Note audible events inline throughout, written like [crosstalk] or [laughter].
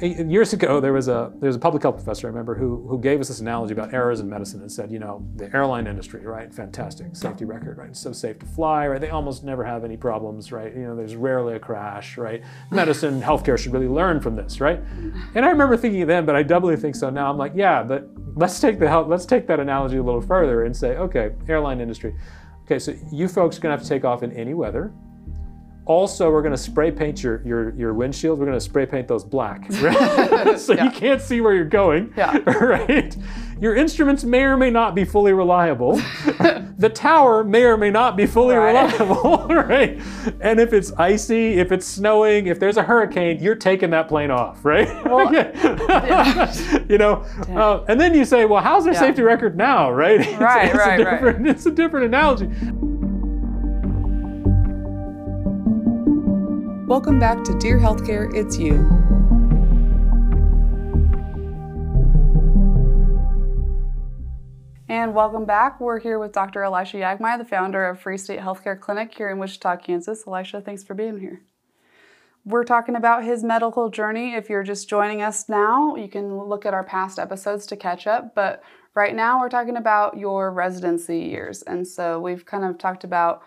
years ago, there was a there was a public health professor I remember who who gave us this analogy about errors in medicine and said, you know, the airline industry, right? Fantastic safety record, right? It's so safe to fly, right? They almost never have any problems, right? You know, there's rarely a crash, right? Medicine, healthcare should really learn from this, right? And I remember thinking then, but I doubly think so now. I'm like, yeah, but let's take the let's take that analogy a little further and say, okay, airline industry. Okay, so you folks are gonna have to take off in any weather also, we're going to spray paint your, your, your windshield. We're going to spray paint those black, [laughs] right? [laughs] so yeah. you can't see where you're going, yeah. [laughs] right? Your instruments may or may not be fully reliable. the tower may or may not be fully right. reliable, right? And if it's icy, if it's snowing, if there's a hurricane, you're taking that plane off, right? Well, yeah. you know, uh, and then you say, well, how's their safety record now, right? It's, right, it's right, right. It's a different analogy. Welcome back to Dear Healthcare, It's You. And welcome back. We're here with Dr. Elisha Yaghmai, the founder of Free State Healthcare Clinic here in Wichita, Kansas. Elisha, thanks for being here. We're talking about his medical journey. If you're just joining us now, you can look at our past episodes to catch up. But right now, we're talking about your residency years. And so we've kind of talked about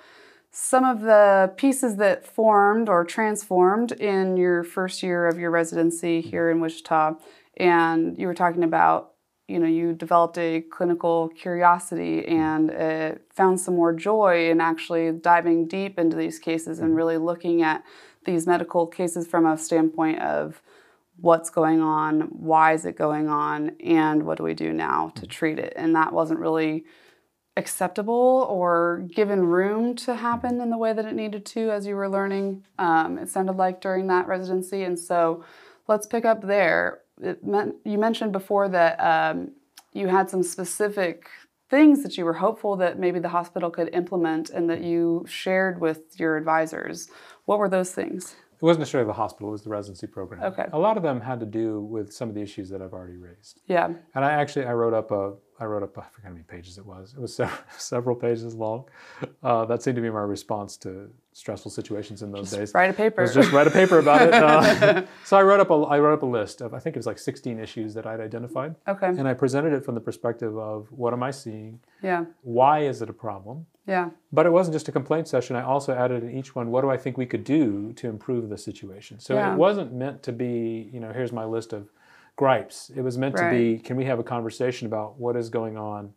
some of the pieces that formed or transformed in your first year of your residency here in Wichita. And you were talking about, you know, you developed a clinical curiosity and it found some more joy in actually diving deep into these cases and really looking at these medical cases from a standpoint of what's going on, why is it going on, and what do we do now to treat it. And that wasn't really acceptable or given room to happen in the way that it needed to as you were learning. Um, it sounded like during that residency, and so let's pick up there. Meant, you mentioned before that um, you had some specific things that you were hopeful that maybe the hospital could implement and that you shared with your advisors. What were those things? It wasn't necessarily the hospital, it was the residency program. Okay. A lot of them had to do with some of the issues that I've already raised. Yeah. And I actually I wrote up a I wrote up, I forget how many pages it was. It was [laughs] several, pages long. Uh, that seemed to be my response to stressful situations in those just days. Write a paper. Was just write a paper about it. [laughs] Uh, [laughs] so I wrote up a, I wrote up a list of, I think it was like 16 issues that I'd identified. Okay. And I presented it from the perspective of what am I seeing? Yeah. Why is it a problem? Yeah. But it wasn't just a complaint session. I also added in each one, what do I think we could do to improve the situation? So yeah. it wasn't meant to be, you know, here's my list of gripes. It was meant right. to be, can we have a conversation about what is going on?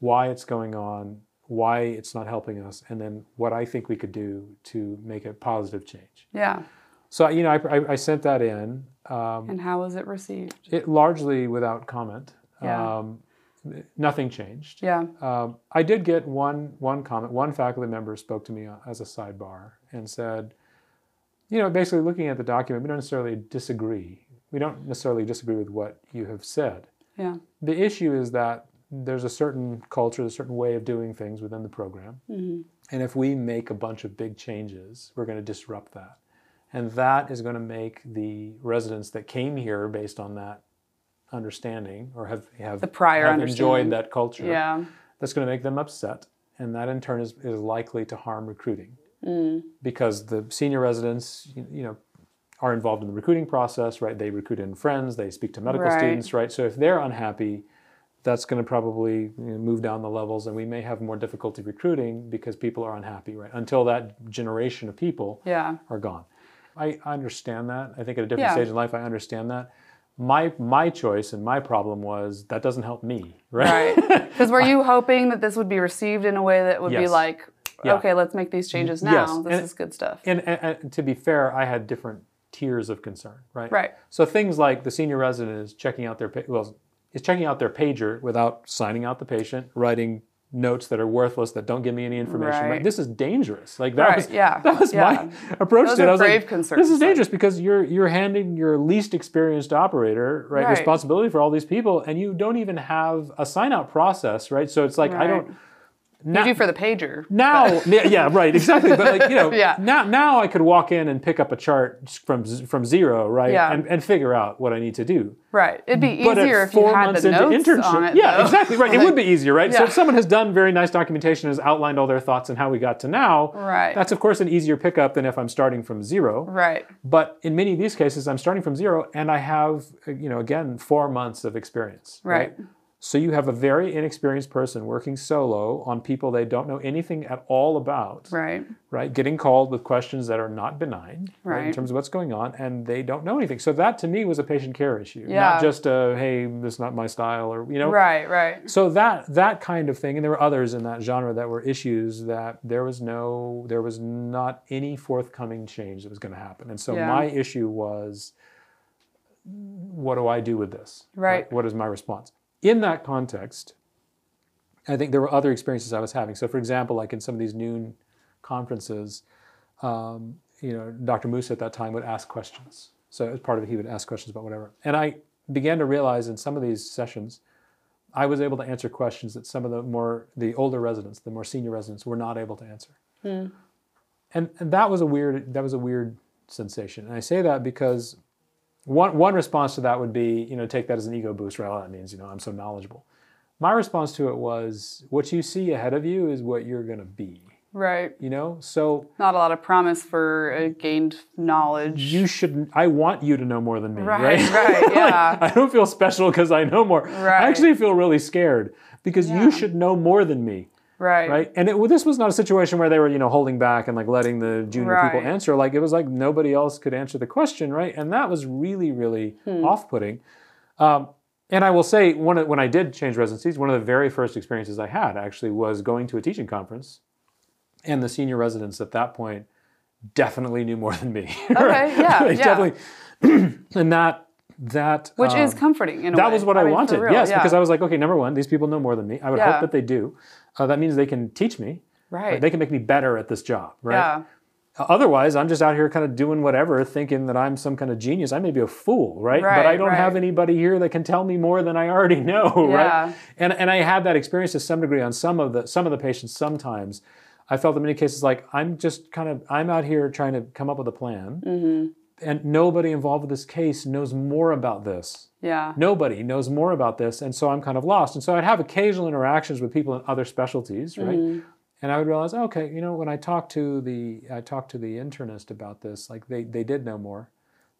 why it's going on, why it's not helping us, and then what I think we could do to make a positive change. Yeah. So you know, I, I, I sent that in. Um, and how was it received? It largely without comment. Yeah. Um, nothing changed. Yeah. Um, I did get one one comment. One faculty member spoke to me as a sidebar and said, you know, basically looking at the document, we don't necessarily disagree. We don't necessarily disagree with what you have said. Yeah. The issue is that there's a certain culture, a certain way of doing things within the program. Mm-hmm. And if we make a bunch of big changes, we're going to disrupt that. And that is going to make the residents that came here based on that understanding or have, have, the prior have enjoyed that culture, yeah. that's going to make them upset. And that in turn is, is likely to harm recruiting. Mm. Because the senior residents, you, you know, are involved in the recruiting process, right? They recruit in friends, they speak to medical right. students, right? So if they're unhappy, that's going to probably you know, move down the levels and we may have more difficulty recruiting because people are unhappy right until that generation of people yeah. are gone I, understand that i think at a different yeah. stage in life i understand that my my choice and my problem was that doesn't help me right because [laughs] were you hoping that this would be received in a way that would yes. be like yeah. okay let's make these changes now yes. this and, is good stuff and, and, and to be fair i had different tiers of concern right right so things like the senior resident is checking out their well is checking out their pager without signing out the patient, writing notes that are worthless that don't give me any information. Right. This is dangerous. Like that right. was yeah. [laughs] that was yeah. my approach Those to it. I was grave like, concerns. this is dangerous because you're you're handing your least experienced operator right, right, responsibility for all these people, and you don't even have a sign out process, right? So it's like I don't. Now, you do for the pager. now yeah, yeah, right exactly but like you know [laughs] Yeah. now now i could walk in and pick up a chart from from zero right Yeah. and, and figure out what i need to do Right. It'd be but easier if you four had months the into notes internship on it. yeah though. exactly right [laughs] it would be easier right so if someone has done very nice documentation has outlined all their thoughts and how we got to now Right. that's of course an easier pickup than if i'm starting from zero Right. but in many of these cases i'm starting from zero and i have uh, you know again four months of experience Right. So you have a very inexperienced person working solo on people they don't know anything at all about, Right. right? Getting called with questions that are not benign, right. in terms of what's going on, and they don't know anything. So that to me was a patient care issue, Yeah. not just a hey, this is not my style, or you know. Right. Right. So that that kind of thing, and there were others in that genre that were issues that there was no, there was not any forthcoming change that was going to happen, and so Yeah. my issue was, what do I do with this? Right. What is my response? In that context, I think there were other experiences I was having. So, for example, like in some of these noon conferences, um, you know, Dr. Moose at that time would ask questions. So, as part of it, he would ask questions about whatever. And I began to realize in some of these sessions, I was able to answer questions that some of the more the older residents, the more senior residents, were not able to answer. And, and that was a weird that was a weird sensation. And I say that because one one response to that would be, you know, take that as an ego boost. Right? Well, that means, you know, I'm so knowledgeable. My response to it was, what you see ahead of you is what you're going to be. Right. You know, so Not a lot of promise for uh, gained knowledge. you should. I want you to know more than me, Right, right? [laughs] right, Like, yeah. I don't feel special because I know more. Right. I actually feel really scared because Yeah. you should know more than me. Right. right? And it, this was not a situation where they were, you know, holding back and like letting the junior people answer. Like it was like nobody else could answer the question, right? And that was really, really Hmm. off-putting. Um, and I will say, one of, when I did change residencies, one of the very first experiences I had actually was going to a teaching conference, and the senior residents at that point definitely knew more than me. [laughs] Okay, yeah, yeah. definitely, [clears throat] and that that Which is um, comforting in a that way. was what I, mean, wanted. real, yes, yeah. because I was like, okay, number one, these people know more than me. I would Yeah. hope that they do. Uh, that means they can teach me. Right. They can make me better at this job, right? Yeah. Otherwise, I'm just out here kind of doing whatever, thinking that I'm some kind of genius. I may be a fool, right? but I don't have anybody here that can tell me more than I already [laughs] know, Yeah. right? And and I had that experience to some degree on some of the some of the patients. Sometimes I felt in many cases like I'm just kind of I'm out here trying to come up with a plan, Mm-hmm. And nobody involved with this case knows more about this. Yeah. Nobody knows more about this, and so I'm kind of lost. And so I'd have occasional interactions with people in other specialties, right? Mm-hmm. And I would realize, okay, you know, when I talked to the I talked to the internist about this, like they they did know more,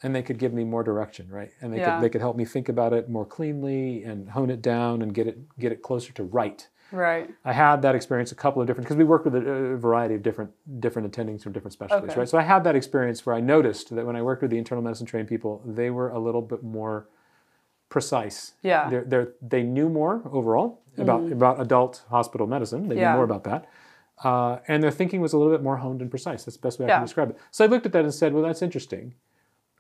and they could give me more direction, right? And they Yeah. could they could help me think about it more cleanly and hone it down and get it get it closer to right. Right. I had that experience a couple of different because we worked with a, a variety of different different attendings from different specialties, Okay. right? So I had that experience where I noticed that when I worked with the internal medicine trained people, they were a little bit more precise. Yeah. They're, they're, they knew more overall about about adult hospital medicine. They. Yeah. knew more about that. Uh, and their thinking was a little bit more honed and precise. That's the best way I Yeah. can describe it. So I looked at that and said, well, that's interesting.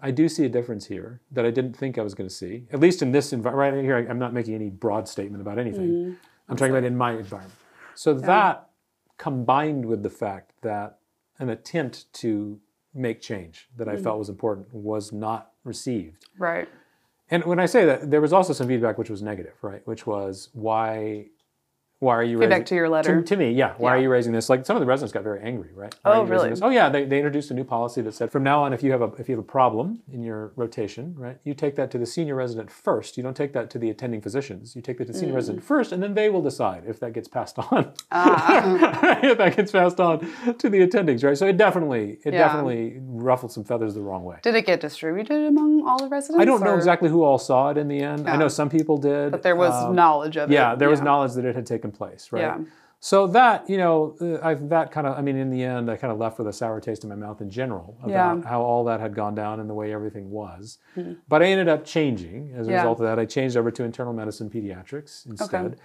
I do see a difference here that I didn't think I was going to see. At least in this environment, right here, I- I'm not making any broad statement about anything. Mm-hmm. I'm talking about in my environment. So that combined with the fact that an attempt to make change that I Mm-hmm. felt was important was not received. Right. And when I say that, there was also some feedback which was negative, right? Which was why, why are you Feedback raising, to your letter. to, to me? Yeah, why are you raising this? Like some of the residents got very angry, right? Why Oh, really? Oh yeah, they, they introduced a new policy that said from now on, if you have a if you have a problem in your rotation, right, you take that to the senior resident first. You don't take that to the attending physicians. You take that to the senior Mm. resident first, and then they will decide if that gets passed on. Ah. [laughs] if that gets passed on to the attendings, right? So it definitely it Yeah. definitely ruffled some feathers the wrong way. Did it get distributed among all the residents? I don't know exactly who all saw it in the end. I know some people did. But there was Um, knowledge of it. yeah, there was knowledge that it had taken place, right? Yeah. So that you know, uh, I that kind of, I mean, in the end, I kind of left with a sour taste in my mouth in general about Yeah. How all that had gone down and the way everything was. But I ended up changing as a Yeah. result of that. I changed over to internal medicine pediatrics instead.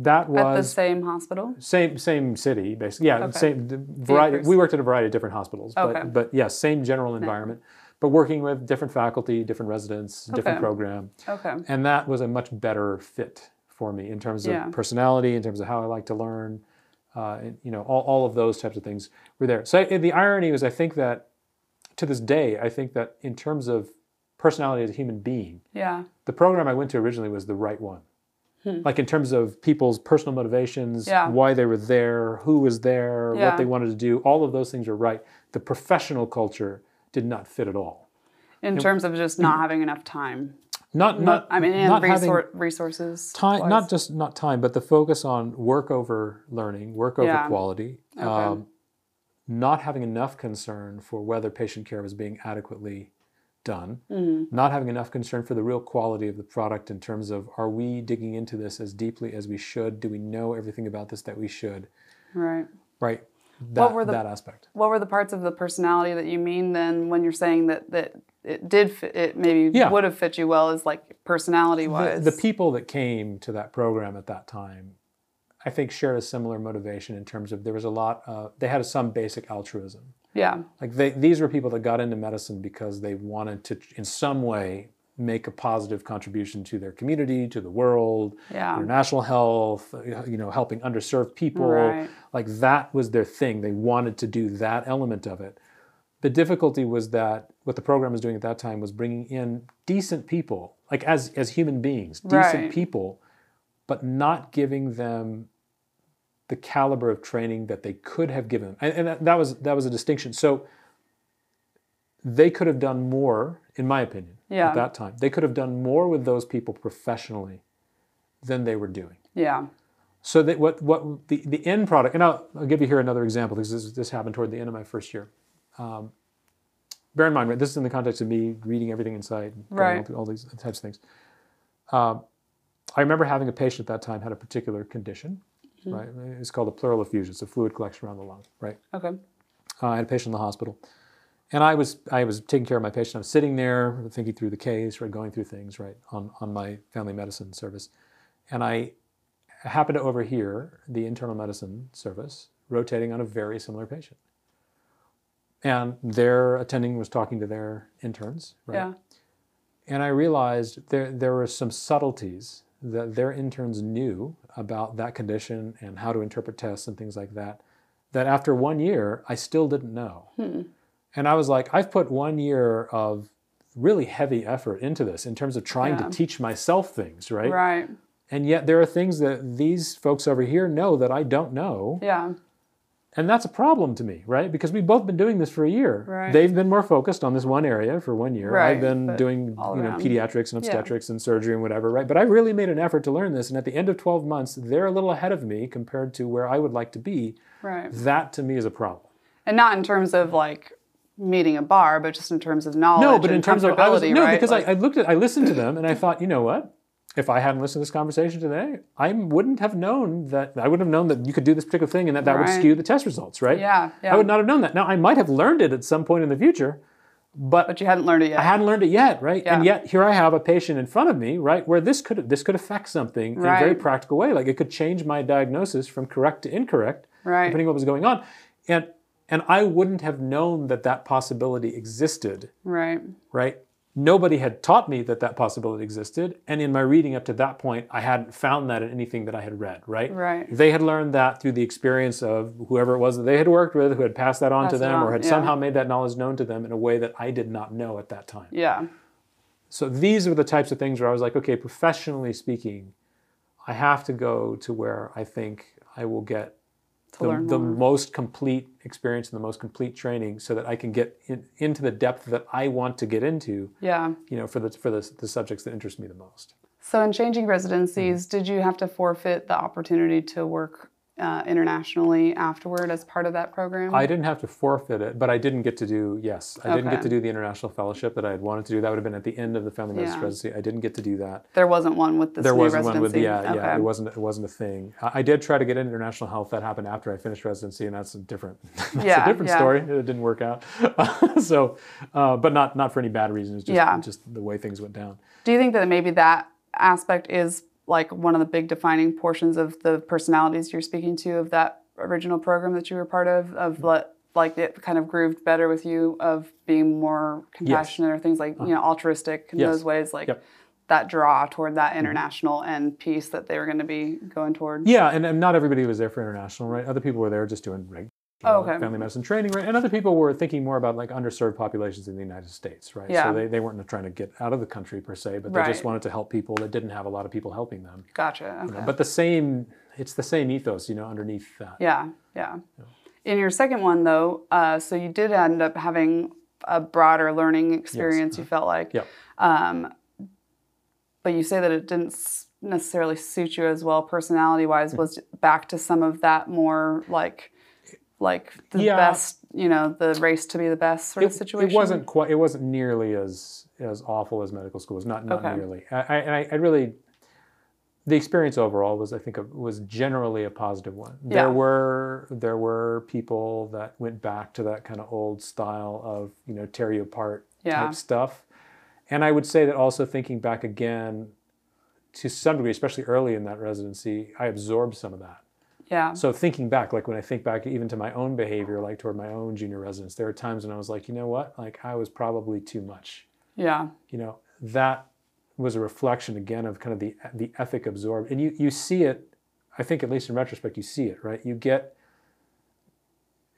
That was At the same hospital. same same city basically. Yeah, Okay. same variety. We worked at a variety of different hospitals, but Okay. but yeah, same general environment. But working with different faculty, different residents, different Okay. program Okay. and that was a much better fit for me in terms of Yeah. personality, in terms of how I like to learn. Uh, and, you know, all, all of those types of things were there. So I, the irony was, I think that to this day, I think that in terms of personality as a human being, Yeah. the program I went to originally was the right one. Like in terms of people's personal motivations, Yeah. why they were there, who was there, Yeah. what they wanted to do, all of those things are right. The professional culture did not fit at all. In terms of just not having enough time. Not not I mean, and not resor- resources. time wise. not just not time but the focus on work over learning work over Yeah. quality Okay. um, not having enough concern for whether patient care was being adequately done Mm-hmm. not having enough concern for the real quality of the product in terms of are we digging into this as deeply as we should do we know everything about this that we should Right. right that, were the- that aspect What were the parts of the personality that you mean then when you're saying that that it did fit, it maybe Yeah. would have fit you well as like personality the, wise? the people that came to that program at that time i think shared a similar motivation in terms of there was a lot uh, they had some basic altruism yeah. Like they, these were people that got into medicine because they wanted to, in some way, make a positive contribution to their community, to the world, Yeah. international health, uh, you know, helping underserved people. Right. Like that was their thing. They wanted to do that element of it. The difficulty was that what the program was doing at that time was bringing in decent people, like as as human beings, decent Right. people, but not giving them the caliber of training that they could have given. And, and that, that was that was a distinction. So they could have done more, in my opinion, Yeah. at that time. They could have done more with those people professionally than they were doing. Yeah. So that what what the, the end product, and I'll, I'll give you here another example because this, this happened toward the end of my first year. Um, bear in mind, right, this is in the context of me reading everything inside, going Right. all these types of things. Um, I remember having a patient at that time had a particular condition, Mm-hmm. right? It's called a pleural effusion. It's a fluid collection around the lung, right? Okay. Uh, I had a patient in the hospital, and I was I was taking care of my patient. I was sitting there thinking through the case, right, going through things, right, on on my family medicine service, and I happened to overhear the internal medicine service rotating on a very similar patient, and their attending was talking to their interns, right, Yeah. and I realized there there were some subtleties that their interns knew about that condition and how to interpret tests and things like that. That after one year, I still didn't know. Hmm. And I was like, I've put one year of really heavy effort into this in terms of trying Yeah. to teach myself things, right? Right. And yet there are things that these folks over here know that I don't know. Yeah. And that's a problem to me, right? Because we've both been doing this for a year. Right. They've been more focused on this one area for one year. Right, I've been doing you know pediatrics and obstetrics and surgery and whatever, right? But I really made an effort to learn this. And at the end of 12 months, they're a little ahead of me compared to where I would like to be. Right. That to me is a problem. And not in terms of like meeting a bar, but just in terms of knowledge. No, but in terms of I was, no, right? because Like- I, I looked at I listened to them and I [laughs] thought, you know what? If I hadn't listened to this conversation today, I wouldn't have known that I wouldn't have known that you could do this particular thing and that that would skew the test results, right? Yeah, yeah. I would not have known that. Now I might have learned it at some point in the future, but, but you hadn't learned it yet. I hadn't learned it yet, right? Yeah. And yet here I have a patient in front of me, right, where this could this could affect something in a very practical way. Like it could change my diagnosis from correct to incorrect, Right. depending on what was going on. And and I wouldn't have known that that possibility existed right. right? Nobody had taught me that that possibility existed. And in my reading up to that point, I hadn't found that in anything that I had read, right? Right. They had learned that through the experience of whoever it was that they had worked with, who had passed that on to Passed it them, or had yeah. somehow made that knowledge known to them in a way that I did not know at that time. Yeah. So these are the types of things where I was like, okay, professionally speaking, I have to go to where I think I will get To the, the most complete experience and the most complete training so that I can get in, into the depth that I want to get into Yeah. you know, for the for the, the subjects that interest me the most. So in changing residencies, Mm-hmm. did you have to forfeit the opportunity to work uh, internationally afterward as part of that program? I didn't have to forfeit it, but I didn't get to do yes, I didn't get to do the international fellowship that I had wanted to do. That would have been at the end of the family medicine Yeah. residency. I didn't get to do that. there wasn't one with this There wasn't residency. one with yeah, yeah. It wasn't it wasn't a thing. I, I did try to get into international health. That happened after I finished residency, and that's a different [laughs] that's Yeah, a different yeah. story. It didn't work out. [laughs] so, uh, but not not for any bad reasons. Just Yeah. just the way things went down. Do you think that maybe that aspect is like one of the big defining portions of the personalities you're speaking to of that original program that you were part of? Of mm-hmm. what like it kind of grooved better with you of being more compassionate or things like you know uh-huh. altruistic in Yes. those ways, like Yep. that draw toward that mm-hmm. international end piece that they were going to be going toward. Yeah, and, and not everybody was there for international, right? Other people were there just doing reg- you know, Oh, okay. family medicine training, right? And other people were thinking more about like underserved populations in the United States, right? Yeah. So they, they weren't trying to get out of the country per se, but they just wanted to help people that didn't have a lot of people helping them. Gotcha. you know. Okay. But the same, it's the same ethos, you know, underneath that. Yeah, yeah. In your second one, though, uh, so you did end up having a broader learning experience. You felt like, Yep. um, but you say that it didn't necessarily suit you as well, personality-wise. Was back to some of that more like, like the Yeah. best, you know, the race to be the best sort of situation. it wasn't quite. It wasn't nearly as as awful as medical school. It was not not Okay. nearly. I, I, and I, I really, the experience overall was I think a, was generally a positive one. Yeah. There were there were people that went back to that kind of old style of you know tear you apart Yeah. type stuff, and I would say that also thinking back again, to some degree, especially early in that residency, I absorbed some of that. Yeah. So thinking back, like when I think back even to my own behavior, like toward my own junior residents, there are times when I was like, you know what, like I was probably too much. Yeah. You know, that was a reflection again of kind of the the ethic absorbed, and you you see it. I think at least in retrospect, you see it, right? You get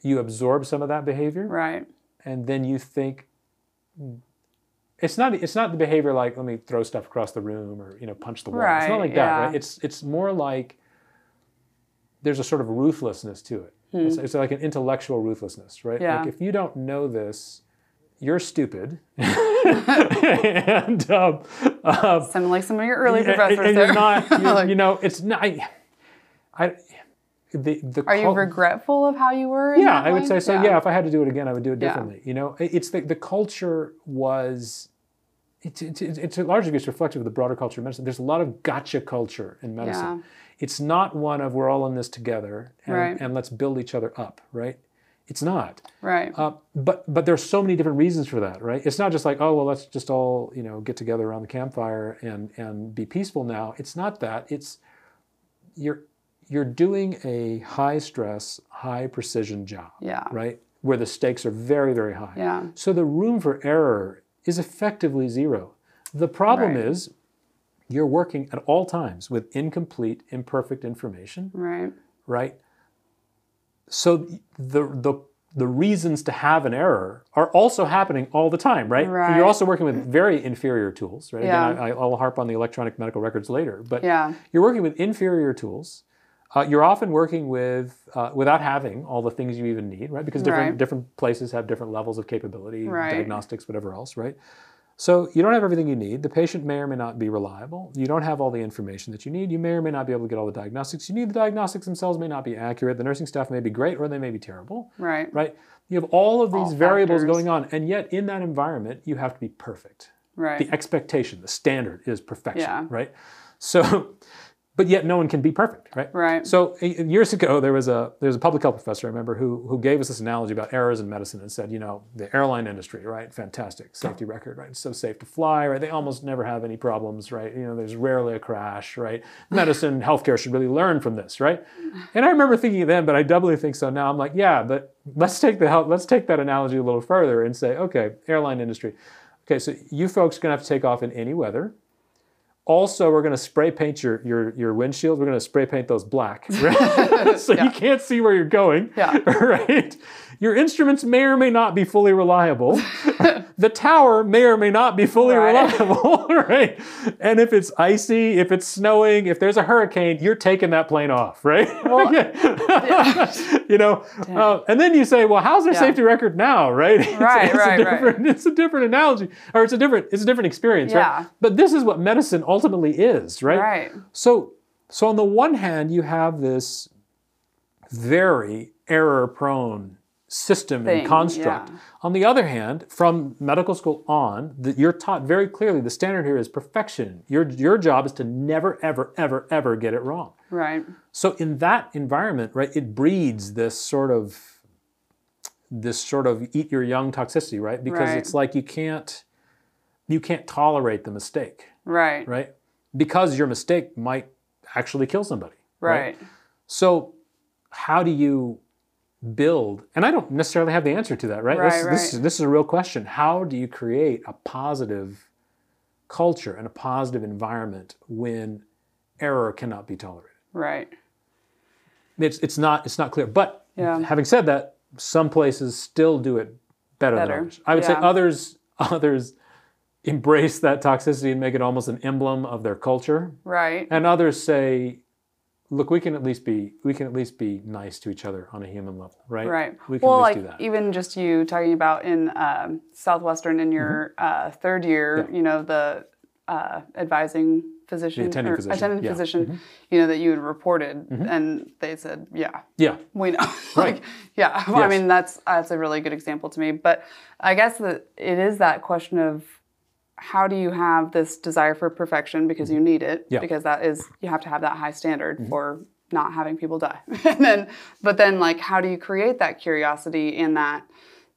you absorb some of that behavior, Right. and then you think it's not it's not the behavior like let me throw stuff across the room or you know punch the wall. it's not like that, yeah. right? It's it's more like there's a sort of ruthlessness to it. Hmm. It's, it's like an intellectual ruthlessness, right? Yeah. Like if you don't know this, you're stupid. [laughs] and um, um, Sounded like some of your early and- professors and there. you're not, [laughs] you're, Like, you know, it's not. I, I the the Are you regretful of how you were? yeah, I would say so. Yeah. if I had to do it again, I would do it Yeah. differently. You know, it's the the culture was. It's, it's, it's it's a large it's reflective of the broader culture of medicine. There's a lot of gotcha culture in medicine. Yeah. It's not one of we're all in this together and, Right. and let's build each other up, right? It's not. Right. Uh, but but there's so many different reasons for that, right? It's not just like oh well let's just all you know get together around the campfire and and be peaceful now. It's not that. It's you're you're doing a high stress, high precision job, yeah. right? Where the stakes are very very high. Yeah. So the room for error is effectively zero. The problem Right. is you're working at all times with incomplete, imperfect information Right. right? So the the the reasons to have an error are also happening all the time, right? Right. You're also working with very inferior tools, right? Yeah. Again, I, I'll harp on the electronic medical records later, but Yeah. you're working with inferior tools. Uh, you're often working with uh, without having all the things you even need, right? Because different Right. different places have different levels of capability, Right. diagnostics, whatever else, right? So you don't have everything you need. The patient may or may not be reliable. You don't have all the information that you need. You may or may not be able to get all the diagnostics you need. The diagnostics themselves may not be accurate. The nursing staff may be great or they may be terrible, Right. right? You have all of these All variables factors. going on, and yet in that environment, you have to be perfect Right. the expectation, the standard is perfection, Yeah. right? So, but yet no one can be perfect, right? Right. So years ago, there was a there was a public health professor I remember who who gave us this analogy about errors in medicine and said, you know, the airline industry, right? Fantastic safety record, right? It's so safe to fly, right? They almost never have any problems, right? You know, there's rarely a crash, right? [laughs] Medicine, healthcare should really learn from this, right? And I remember thinking then, but I doubly think so now. I'm like, yeah, but let's take the let's take that analogy a little further and say, okay, airline industry. Okay, so you folks are gonna have to take off in any weather. Also, we're going to spray paint your, your, your windshield. We're going to spray paint those black, right? [laughs] so Yeah. you can't see where you're going, Yeah. [laughs] right? Your instruments may or may not be fully reliable. [laughs] the tower may or may not be fully Right. reliable, [laughs] right? And if it's icy, if it's snowing, if there's a hurricane, you're taking that plane off, right? Well, [laughs] you know, uh, and then you say, well, how's their Yeah. safety record now, right? It's, Right, it's right, a right. It's a different analogy, or it's a different, it's a different experience, Yeah. right? But this is what medicine ultimately is, right? Right. So, so on the one hand, you have this very error-prone system Thing, and construct. yeah. On the other hand, from medical school on, that you're taught very clearly the standard here is perfection. Your your job is to never, ever, ever, ever get it wrong. Right. So in that environment, right, it breeds this sort of this sort of eat your young toxicity, right? Because Right. it's like you can't you can't tolerate the mistake, Right. right? Because your mistake might actually kill somebody. Right. So how do you build? And I don't necessarily have the answer to that, right? Right, this, This, right. this is a real question. How do you create a positive culture and a positive environment when error cannot be tolerated? Right. It's, it's not it's not clear. But Yeah. Having said that, some places still do it better, Better, than others. I would say others [laughs] others embrace that toxicity and make it almost an emblem of their culture, Right. and others say, "Look, we can at least be we can at least be nice to each other on a human level, right? Right. We can well, at like do that. even just you talking about in um, Southwestern in your uh, third year, Mm-hmm. Yeah. you know, the uh, advising physician, attending physician, attending yeah. Mm-hmm. you know, that you had reported, and they said, yeah, yeah, we know. [laughs] Right. like, yeah. [laughs] I Yes. mean, that's that's a really good example to me. But I guess that it is that question of how do you have this desire for perfection because you need it Mm-hmm. Yeah. Mm-hmm. because that is you have to have that high standard for not having people die [laughs] and then but then like how do you create that curiosity in that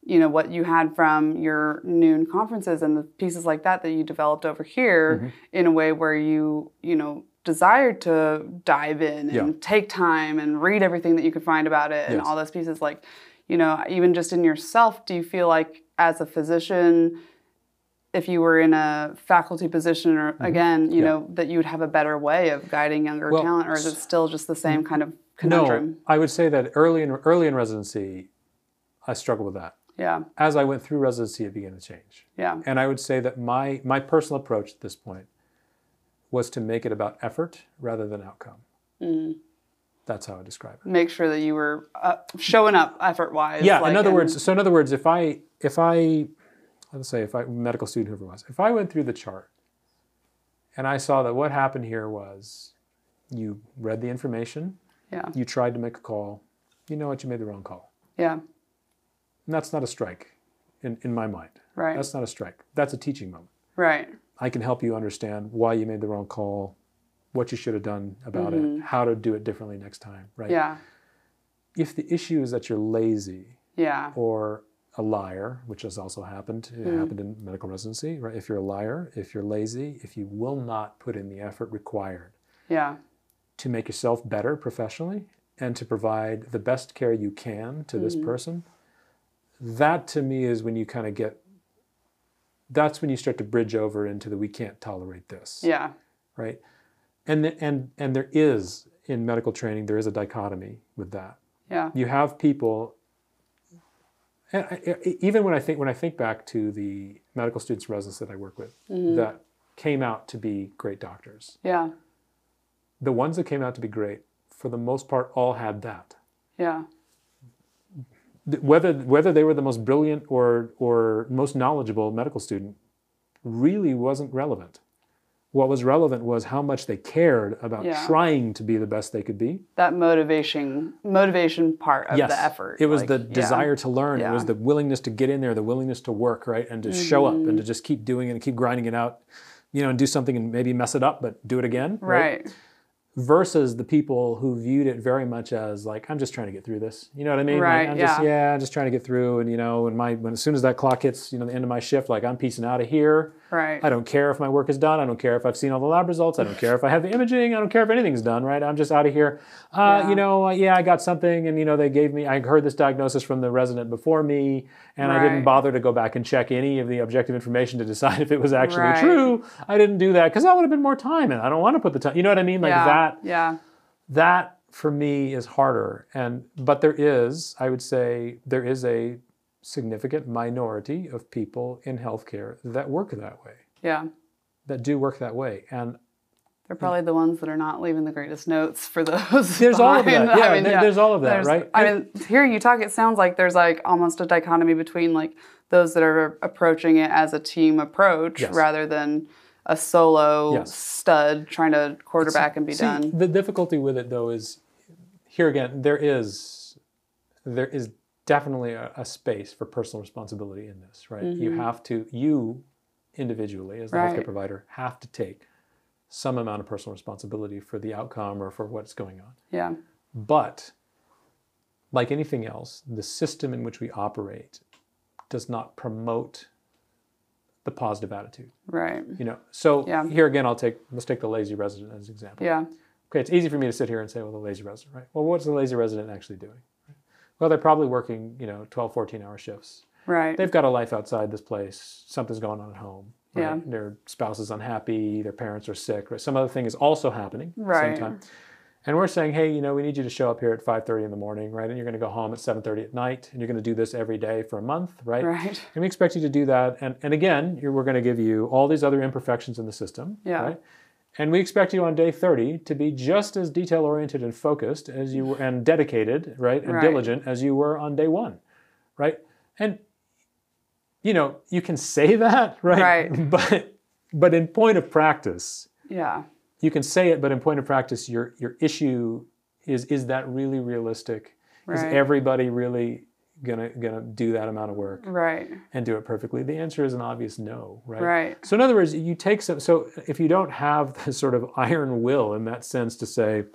you know what you had from your noon conferences and the pieces like that that you developed over here Mm-hmm. in a way where you you know desired to dive in and Yeah. take time and read everything that you could find about it and all those pieces like you know even just in yourself do you feel like as a physician if you were in a faculty position or again you Mm-hmm. Yeah. know that you would have a better way of guiding younger Well, talent or is it still just the same kind of conundrum? no. I would say that early in early in residency, I struggled with that. yeah As I went through residency, it began to change. yeah And I would say that my my personal approach at this point was to make it about effort rather than outcome. Mm. That's how I describe it. make sure that you were uh, showing up effort wise Yeah. in other words, so in other words, if I if I let's say if I medical student whoever was, if I went through the chart and I saw that what happened here was you read the information, yeah you tried to make a call, you know what, you made the wrong call. yeah And that's not a strike in, in my mind. right That's not a strike. That's a teaching moment. right I can help you understand why you made the wrong call, what you should have done about it, mm-hmm. how to do it differently next time, right? yeah If the issue is that you're lazy yeah or a liar, which has also happened, it Mm. happened in medical residency, right? If you're a liar, if you're lazy, if you will not put in the effort required yeah to make yourself better professionally and to provide the best care you can to this Mm-hmm. person, that to me is when you kind of get that's when you start to bridge over into the we can't tolerate this yeah right? And th- and and there is in medical training there is a dichotomy with that. yeah You have people. And I- I- Even when I think when I think back to the medical students residents that I work with mm-hmm. that came out to be great doctors, yeah the ones that came out to be great, for the most part, all had that. yeah Whether whether they were the most brilliant or or most knowledgeable medical student, really wasn't relevant. What was relevant was how much they cared about Yeah. trying to be the best they could be. that motivation motivation part of the effort It was like, the yeah. desire to learn. It was the willingness to get in there, the willingness to work, right? And to show up Mm-hmm. and to just keep doing it and keep grinding it out, you know, and do something and maybe mess it up, but do it again. right Versus the people who viewed it very much as like, I'm just trying to get through this. You know what I mean? Like, Right, I'm just, yeah. yeah, I'm just trying to get through. And, you know, when my, when as soon as that clock hits, you know, the end of my shift, like I'm piecing out of here. Right I don't care if my work is done. I don't care if I've seen all the lab results. I don't care if I have the imaging. I don't care if anything's done, right? I'm just out of here. Uh, Yeah. You know, uh, yeah, I got something, and you know, they gave me. I heard this diagnosis from the resident before me, and I didn't bother to go back and check any of the objective information to decide [laughs] if it was actually Right. true. I didn't do that because that would have been more time, and I don't want to put the time. You know what I mean? Like yeah that. yeah That for me is harder, and but there is, I would say, there is a significant minority of people in healthcare that work that way yeah that do work that way. And They're probably the ones that are not leaving the greatest notes for those. [laughs] There's all of that. Yeah, I mean, there- there's all of that, There's- right? I mean, hearing you talk, it sounds like there's like almost a dichotomy between like those that are approaching it as a team approach Yes. rather than a solo Yes. stud trying to quarterback and be See, done. The difficulty with it though is here again, there is there is definitely a, a space for personal responsibility in this, right? You have to you individually as the Mm-hmm. Right. healthcare provider have to take some amount of personal responsibility for the outcome or for what's going on. Yeah. But like anything else, the system in which we operate does not promote the positive attitude. Right. You know, so Yeah. here again, I'll take let's take the lazy resident as an example. Yeah. Okay, it's easy for me to sit here and say, well, the lazy resident, right? Well, what's the lazy resident actually doing? Well, they're probably working, you know, 12, 14 hour shifts. Right. They've got a life outside this place. Something's going on at home. Right? Yeah. Their spouse is unhappy. Their parents are sick. Right? Some other thing is also happening at the Right. same time. and we're saying, hey, you know, we need you to show up here at 5:30 in the morning, right? And you're going to go home at 7:30 at night, and you're going to do this every day for a month, right? Right. And we expect you to do that. And and again, you're, we're going to give you all these other imperfections in the system, Yeah. right? And we expect you on day 30 to be just as detail oriented and focused as you were, and dedicated, right, and Right. diligent as you were on day one, right? And you know, you can say [laughs] that, right? Right. [laughs] But but in point of practice, Yeah. you can say it, but in point of practice, your your issue is is that really realistic? Is everybody really gonna gonna do that amount of work Right. and do it perfectly? The answer is an obvious no, right? Right. So in other words, you take some. So if you don't have [laughs] the sort of iron will in that sense to say,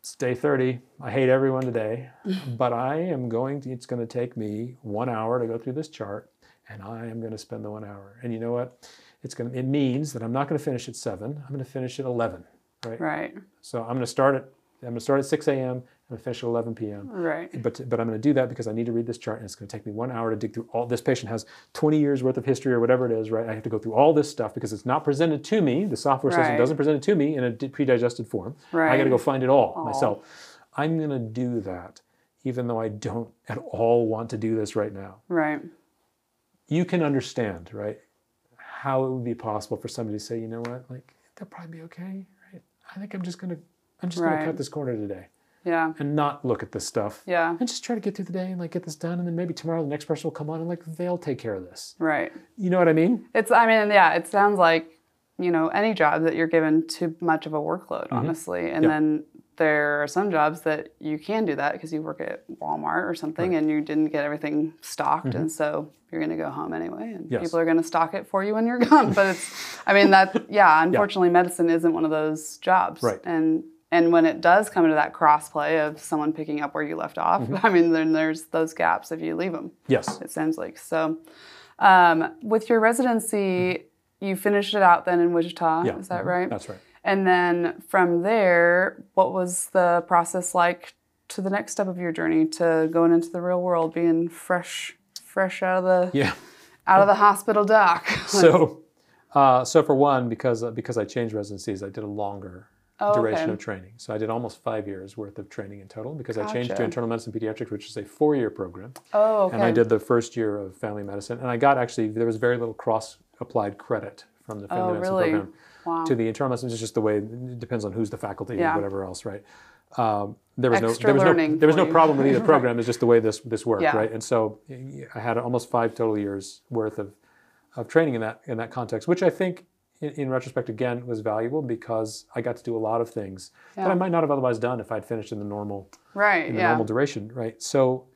it's day 30. I hate everyone today, [laughs] but I am going to, it's going to take me one hour to go through this chart and I am going to spend the one hour. And you know what? It's going to, it means that I'm not going to finish at seven. I'm going to finish at 11, right? Right. So I'm going to start at, I'm going to start at 6 a.m. at 11 p.m. Right. But, but I'm going to do that because I need to read this chart and it's going to take me one hour to dig through all this patient has 20 years worth of history or whatever it is, right? I have to go through all this stuff because it's not presented to me. The software system doesn't present it to me in a di- pre-digested form. I got to go find it all All. myself. I'm going to do that even though I don't at all want to do this right now. Right. You can understand, right? How it would be possible for somebody to say, you know what, like they'll probably be okay, right? I think I'm just going to, I'm just going to cut this corner today Yeah. and not look at this stuff Yeah. and just try to get through the day and like get this done and then maybe tomorrow the next person will come on and like they'll take care of this Right. you know what i mean It's, I mean, yeah, it sounds like, you know, any job that you're given too much of a workload, mm-hmm. honestly. And Yeah. then there are some jobs that you can do that because you work at Walmart or something and you didn't get everything stocked. Mm-hmm. And so you're going to go home anyway. And Yes. people are going to stock it for you when you're gone. But it's, I mean, that, yeah, [laughs] unfortunately, medicine isn't one of those jobs. Right. And, and when it does come into that crossplay of someone picking up where you left off, [laughs] I mean, then there's those gaps if you leave them yes. it sounds like. So, um, with your residency, you finished it out then in Wichita, yeah. is that mhm, right? that's right. And then from there, what was the process like to the next step of your journey to going into the real world, being fresh, fresh out of the yeah. out of the hospital dock? so [laughs] uh, so for one because uh, because i changed residencies i did a longer Oh, duration okay. of training so i did almost five years worth of training in total because i changed to internal medicine pediatrics which is a four-year program oh, okay. and i did the first year of family medicine and i got actually there was very little cross applied credit from the family Oh, medicine really? program Wow. to the internal medicine. It's just the way it depends on who's the faculty Yeah. and whatever else, right? Um, there was no there was no there was no problem with either [laughs] program. It's just the way this this worked, Yeah. right? And so I had almost five total years worth of of training in that in that context, which I think. In, in retrospect, again, was valuable because I got to do a lot of things that I might not have otherwise done if I'd finished in the normal right, in the yeah. normal duration, right? So,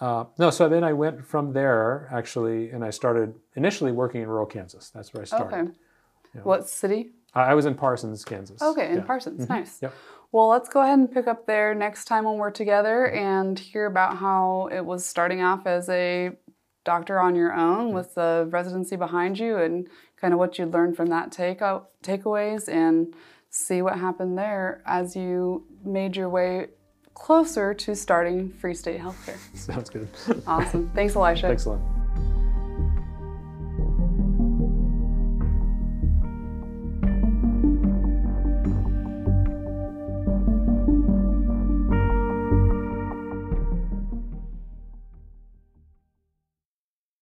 uh, no, so then I went from there actually, and I started initially working in rural Kansas. That's where I started. Okay. What city? I I was in Parsons, Kansas. Okay, in Yeah. Mm-hmm. Parsons. Nice. Yep. Well, let's go ahead and pick up there next time when we're together and hear about how it was starting off as a doctor on your own with the residency behind you and kind of what you learned from that take out, takeaways and see what happened there as you made your way closer to starting Free State Healthcare. [laughs] Sounds good. Awesome. Thanks, Elisha. Thanks a lot.